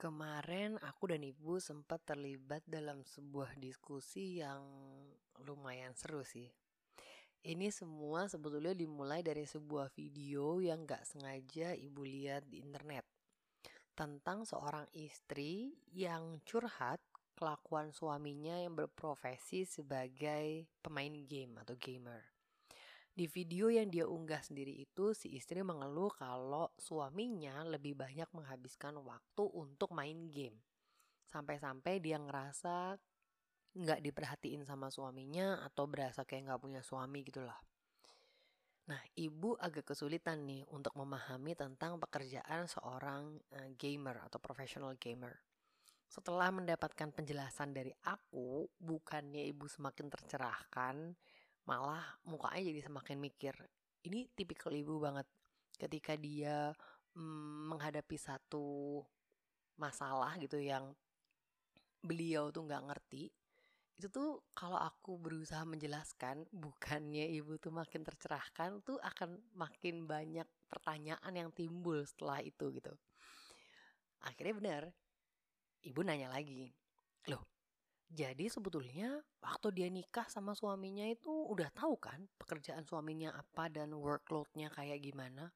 Kemarin aku dan ibu sempat terlibat dalam sebuah diskusi yang lumayan seru sih. Ini semua sebetulnya dimulai dari sebuah video yang gak sengaja ibu lihat di internet. Tentang seorang istri yang curhat kelakuan suaminya yang berprofesi sebagai pemain game atau gamer. Di video yang dia unggah sendiri itu, si istri mengeluh kalau suaminya lebih banyak menghabiskan waktu untuk main game. Sampai-sampai dia ngerasa nggak diperhatiin sama suaminya atau berasa kayak nggak punya suami gitu lah. Nah, ibu agak kesulitan nih untuk memahami tentang pekerjaan seorang uh, gamer atau professional gamer. Setelah mendapatkan penjelasan dari aku, bukannya ibu semakin tercerahkan, malah mukanya jadi semakin mikir ini tipikal ibu banget. Ketika dia mm, menghadapi satu masalah gitu yang beliau tuh nggak ngerti itu tuh kalau aku berusaha menjelaskan bukannya ibu tuh makin tercerahkan tuh akan makin banyak pertanyaan yang timbul setelah itu gitu. Akhirnya benar ibu nanya lagi loh jadi sebetulnya waktu dia nikah sama suaminya itu udah tahu kan pekerjaan suaminya apa dan workloadnya kayak gimana.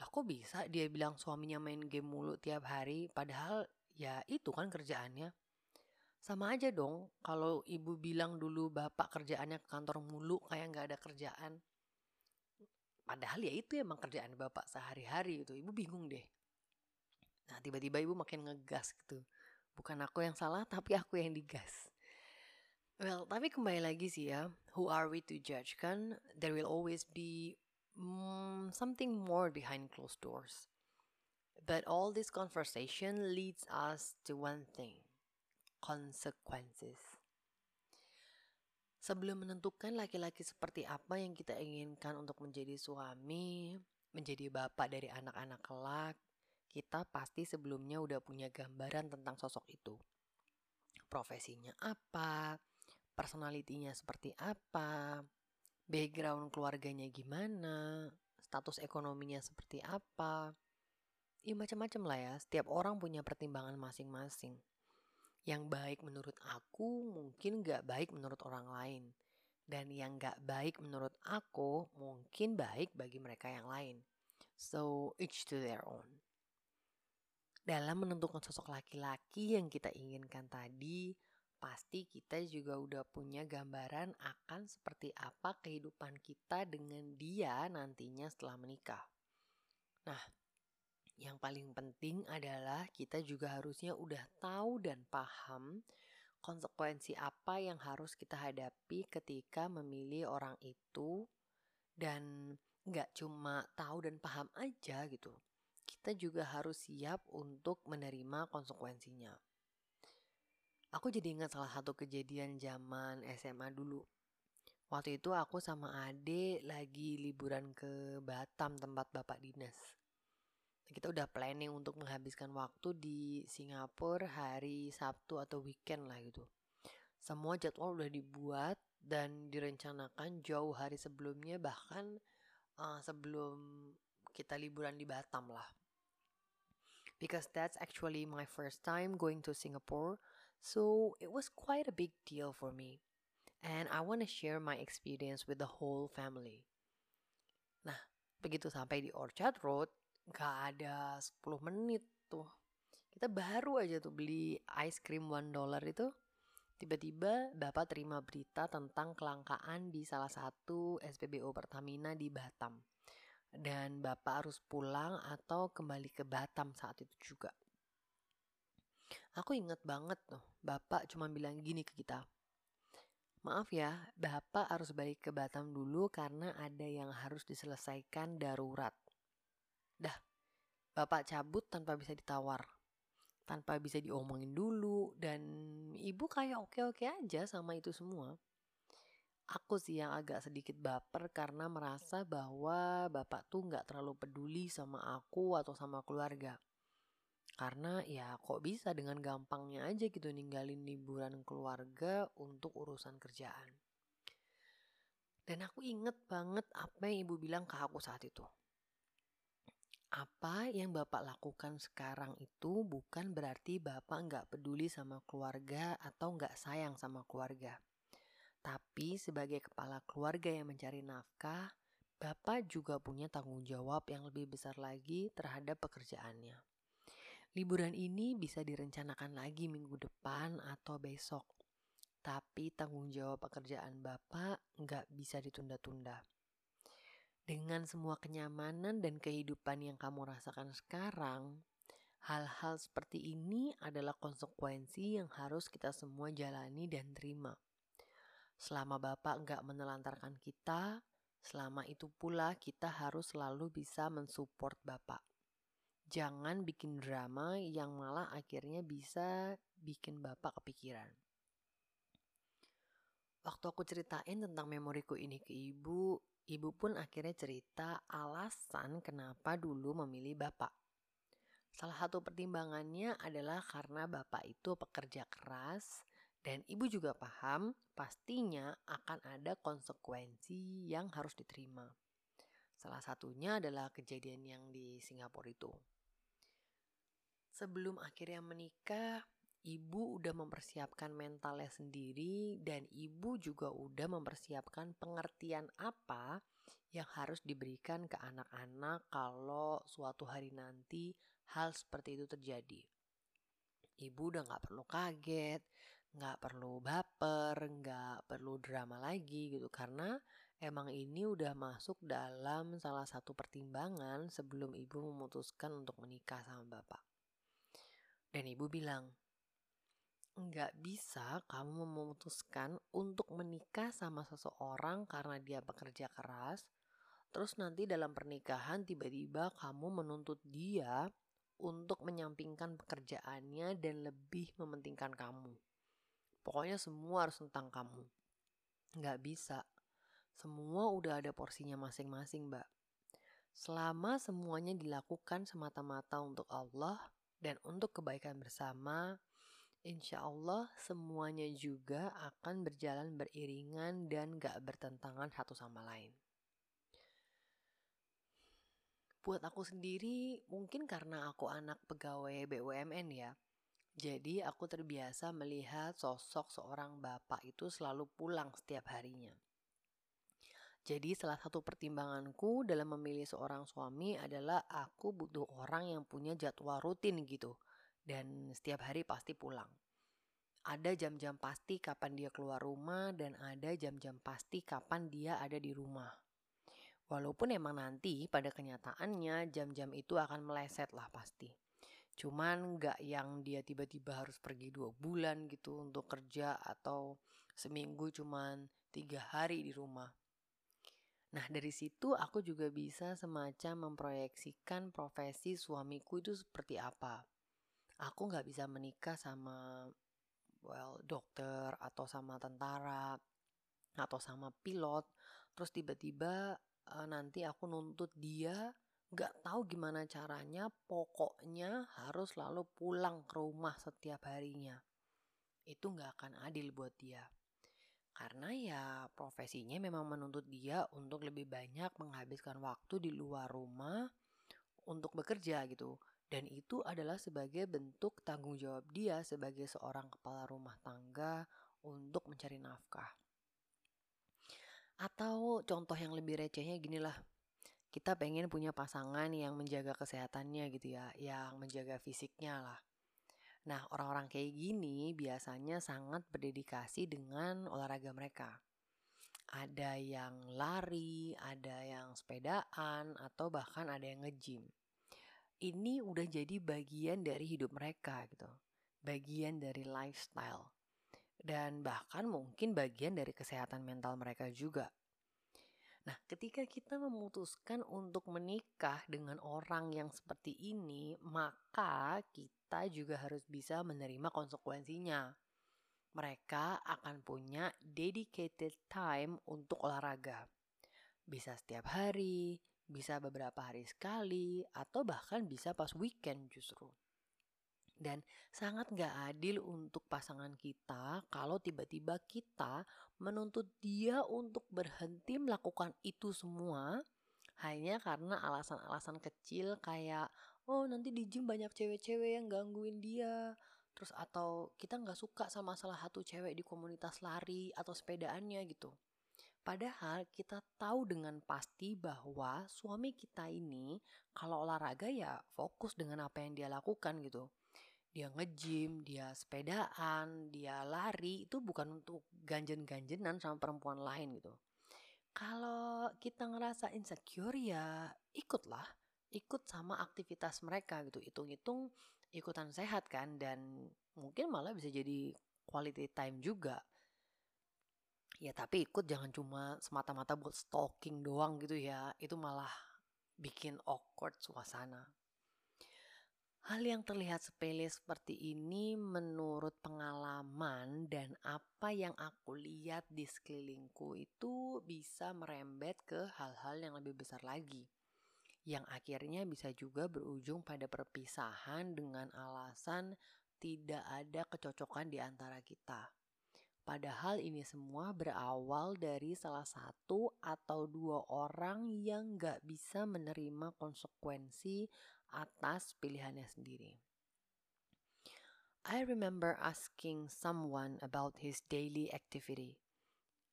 Lah kok bisa dia bilang suaminya main game mulu tiap hari padahal ya itu kan kerjaannya. Sama aja dong kalau ibu bilang dulu bapak kerjaannya ke kantor mulu kayak nggak ada kerjaan. Padahal ya itu emang kerjaan bapak sehari-hari itu. Ibu bingung deh. Nah tiba-tiba ibu makin ngegas gitu bukan aku yang salah tapi aku yang digas. Well tapi kembali lagi sih ya who are we to judge? Kan there will always be mm, something more behind closed doors. But all this conversation leads us to one thing consequences. Sebelum menentukan laki-laki seperti apa yang kita inginkan untuk menjadi suami, menjadi bapak dari anak-anak kelak, kita pasti sebelumnya udah punya gambaran tentang sosok itu. Profesinya apa, personalitinya seperti apa, background keluarganya gimana, status ekonominya seperti apa. Ya macam-macam lah ya, setiap orang punya pertimbangan masing-masing. Yang baik menurut aku mungkin gak baik menurut orang lain. Dan yang gak baik menurut aku mungkin baik bagi mereka yang lain. So, each to their own. Dalam menentukan sosok laki-laki yang kita inginkan tadi, pasti kita juga udah punya gambaran akan seperti apa kehidupan kita dengan dia nantinya setelah menikah. Nah, yang paling penting adalah kita juga harusnya udah tahu dan paham konsekuensi apa yang harus kita hadapi ketika memilih orang itu dan nggak cuma tahu dan paham aja gitu kita juga harus siap untuk menerima konsekuensinya. Aku jadi ingat salah satu kejadian zaman SMA dulu. Waktu itu aku sama Ade lagi liburan ke Batam tempat bapak dinas. Kita udah planning untuk menghabiskan waktu di Singapura hari Sabtu atau weekend lah gitu. Semua jadwal udah dibuat dan direncanakan jauh hari sebelumnya bahkan uh, sebelum kita liburan di Batam lah. Because that's actually my first time going to Singapore, so it was quite a big deal for me. And I want to share my experience with the whole family. Nah, begitu sampai di Orchard Road, gak ada 10 menit tuh. Kita baru aja tuh beli ice cream one dollar itu. Tiba-tiba Bapak terima berita tentang kelangkaan di salah satu SPBU Pertamina di Batam dan Bapak harus pulang atau kembali ke Batam saat itu juga. Aku inget banget tuh, Bapak cuma bilang gini ke kita. Maaf ya, Bapak harus balik ke Batam dulu karena ada yang harus diselesaikan darurat. Dah, Bapak cabut tanpa bisa ditawar. Tanpa bisa diomongin dulu dan ibu kayak oke-oke aja sama itu semua. Aku sih yang agak sedikit baper karena merasa bahwa bapak tuh nggak terlalu peduli sama aku atau sama keluarga. Karena ya kok bisa dengan gampangnya aja gitu ninggalin liburan keluarga untuk urusan kerjaan. Dan aku inget banget apa yang ibu bilang ke aku saat itu. Apa yang Bapak lakukan sekarang itu bukan berarti Bapak nggak peduli sama keluarga atau nggak sayang sama keluarga. Tapi sebagai kepala keluarga yang mencari nafkah, Bapak juga punya tanggung jawab yang lebih besar lagi terhadap pekerjaannya. Liburan ini bisa direncanakan lagi minggu depan atau besok. Tapi tanggung jawab pekerjaan Bapak nggak bisa ditunda-tunda. Dengan semua kenyamanan dan kehidupan yang kamu rasakan sekarang, hal-hal seperti ini adalah konsekuensi yang harus kita semua jalani dan terima. Selama Bapak nggak menelantarkan kita, selama itu pula kita harus selalu bisa mensupport Bapak. Jangan bikin drama yang malah akhirnya bisa bikin Bapak kepikiran. Waktu aku ceritain tentang memoriku ini ke ibu, Ibu pun akhirnya cerita alasan kenapa dulu memilih bapak. Salah satu pertimbangannya adalah karena bapak itu pekerja keras dan ibu juga paham pastinya akan ada konsekuensi yang harus diterima. Salah satunya adalah kejadian yang di Singapura itu. Sebelum akhirnya menikah, ibu udah mempersiapkan mentalnya sendiri dan ibu juga udah mempersiapkan pengertian apa yang harus diberikan ke anak-anak kalau suatu hari nanti hal seperti itu terjadi. Ibu udah gak perlu kaget, gak perlu baper, gak perlu drama lagi gitu karena emang ini udah masuk dalam salah satu pertimbangan sebelum ibu memutuskan untuk menikah sama bapak. Dan ibu bilang, nggak bisa kamu memutuskan untuk menikah sama seseorang karena dia bekerja keras, terus nanti dalam pernikahan tiba-tiba kamu menuntut dia untuk menyampingkan pekerjaannya dan lebih mementingkan kamu. Pokoknya semua harus tentang kamu. Nggak bisa. Semua udah ada porsinya masing-masing, Mbak. Selama semuanya dilakukan semata-mata untuk Allah dan untuk kebaikan bersama, insya Allah semuanya juga akan berjalan beriringan dan gak bertentangan satu sama lain. Buat aku sendiri, mungkin karena aku anak pegawai BUMN ya, jadi aku terbiasa melihat sosok seorang bapak itu selalu pulang setiap harinya. Jadi salah satu pertimbanganku dalam memilih seorang suami adalah aku butuh orang yang punya jadwal rutin gitu dan setiap hari pasti pulang. Ada jam-jam pasti kapan dia keluar rumah dan ada jam-jam pasti kapan dia ada di rumah. Walaupun emang nanti pada kenyataannya jam-jam itu akan meleset lah pasti. Cuman nggak yang dia tiba-tiba harus pergi dua bulan gitu untuk kerja atau seminggu cuman tiga hari di rumah. Nah dari situ aku juga bisa semacam memproyeksikan profesi suamiku itu seperti apa aku nggak bisa menikah sama well dokter atau sama tentara atau sama pilot terus tiba-tiba uh, nanti aku nuntut dia nggak tahu gimana caranya pokoknya harus selalu pulang ke rumah setiap harinya. Itu nggak akan adil buat dia. Karena ya profesinya memang menuntut dia untuk lebih banyak menghabiskan waktu di luar rumah untuk bekerja gitu. Dan itu adalah sebagai bentuk tanggung jawab dia sebagai seorang kepala rumah tangga untuk mencari nafkah. Atau contoh yang lebih recehnya ginilah, kita pengen punya pasangan yang menjaga kesehatannya gitu ya, yang menjaga fisiknya lah. Nah, orang-orang kayak gini biasanya sangat berdedikasi dengan olahraga mereka. Ada yang lari, ada yang sepedaan, atau bahkan ada yang nge-gym ini udah jadi bagian dari hidup mereka gitu. Bagian dari lifestyle. Dan bahkan mungkin bagian dari kesehatan mental mereka juga. Nah, ketika kita memutuskan untuk menikah dengan orang yang seperti ini, maka kita juga harus bisa menerima konsekuensinya. Mereka akan punya dedicated time untuk olahraga. Bisa setiap hari, bisa beberapa hari sekali, atau bahkan bisa pas weekend justru. Dan sangat gak adil untuk pasangan kita kalau tiba-tiba kita menuntut dia untuk berhenti melakukan itu semua hanya karena alasan-alasan kecil kayak oh nanti di gym banyak cewek-cewek yang gangguin dia terus atau kita nggak suka sama salah satu cewek di komunitas lari atau sepedaannya gitu Padahal kita tahu dengan pasti bahwa suami kita ini kalau olahraga ya fokus dengan apa yang dia lakukan gitu. Dia nge-gym, dia sepedaan, dia lari itu bukan untuk ganjen-ganjenan sama perempuan lain gitu. Kalau kita ngerasa insecure ya ikutlah, ikut sama aktivitas mereka gitu. Hitung-hitung ikutan sehat kan dan mungkin malah bisa jadi quality time juga Ya tapi ikut jangan cuma semata-mata buat stalking doang gitu ya. Itu malah bikin awkward suasana. Hal yang terlihat sepele seperti ini menurut pengalaman dan apa yang aku lihat di sekelilingku itu bisa merembet ke hal-hal yang lebih besar lagi. Yang akhirnya bisa juga berujung pada perpisahan dengan alasan tidak ada kecocokan di antara kita. Padahal ini semua berawal dari salah satu atau dua orang yang gak bisa menerima konsekuensi atas pilihannya sendiri. I remember asking someone about his daily activity,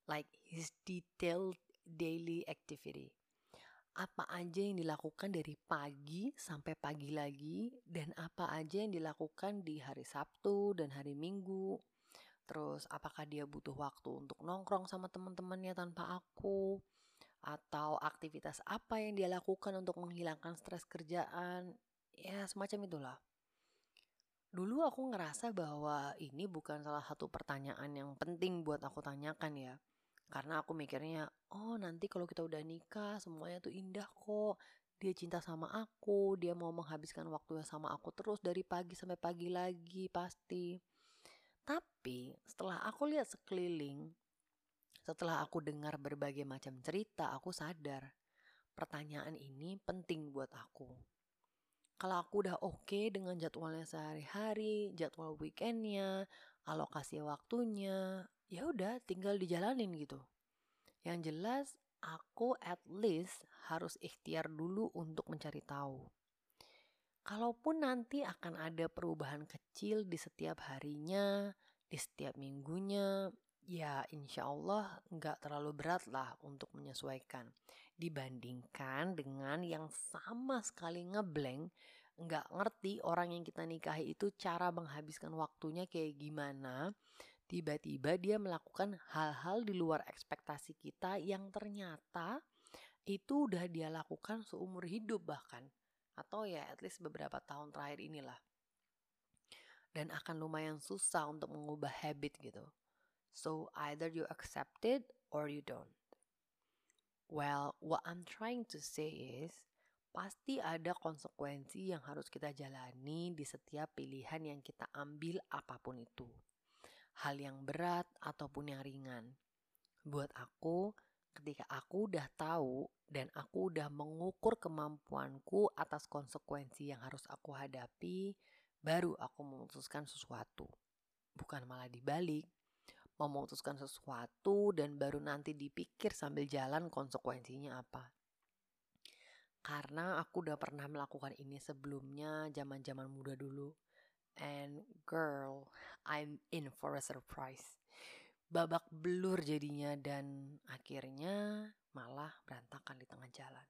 like his detailed daily activity. Apa aja yang dilakukan dari pagi sampai pagi lagi, dan apa aja yang dilakukan di hari Sabtu dan hari Minggu, Terus apakah dia butuh waktu untuk nongkrong sama teman-temannya tanpa aku? Atau aktivitas apa yang dia lakukan untuk menghilangkan stres kerjaan? Ya semacam itulah. Dulu aku ngerasa bahwa ini bukan salah satu pertanyaan yang penting buat aku tanyakan ya. Karena aku mikirnya, oh nanti kalau kita udah nikah semuanya tuh indah kok. Dia cinta sama aku, dia mau menghabiskan waktunya sama aku terus dari pagi sampai pagi lagi pasti. Tapi setelah aku lihat sekeliling, setelah aku dengar berbagai macam cerita, aku sadar pertanyaan ini penting buat aku. Kalau aku udah oke okay dengan jadwalnya sehari-hari, jadwal weekendnya, alokasi waktunya, ya udah tinggal dijalanin gitu. Yang jelas aku at least harus ikhtiar dulu untuk mencari tahu. Kalaupun nanti akan ada perubahan kecil di setiap harinya, di setiap minggunya, ya insya Allah nggak terlalu berat lah untuk menyesuaikan. Dibandingkan dengan yang sama sekali ngeblank, nggak ngerti orang yang kita nikahi itu cara menghabiskan waktunya kayak gimana, tiba-tiba dia melakukan hal-hal di luar ekspektasi kita yang ternyata itu udah dia lakukan seumur hidup bahkan atau ya at least beberapa tahun terakhir inilah. Dan akan lumayan susah untuk mengubah habit gitu. So either you accept it or you don't. Well, what I'm trying to say is pasti ada konsekuensi yang harus kita jalani di setiap pilihan yang kita ambil apa pun itu. Hal yang berat ataupun yang ringan. Buat aku, ketika aku udah tahu dan aku udah mengukur kemampuanku atas konsekuensi yang harus aku hadapi, baru aku memutuskan sesuatu. Bukan malah dibalik, memutuskan sesuatu dan baru nanti dipikir sambil jalan konsekuensinya apa. Karena aku udah pernah melakukan ini sebelumnya zaman-zaman muda dulu. And girl, I'm in for a surprise babak belur jadinya dan akhirnya malah berantakan di tengah jalan.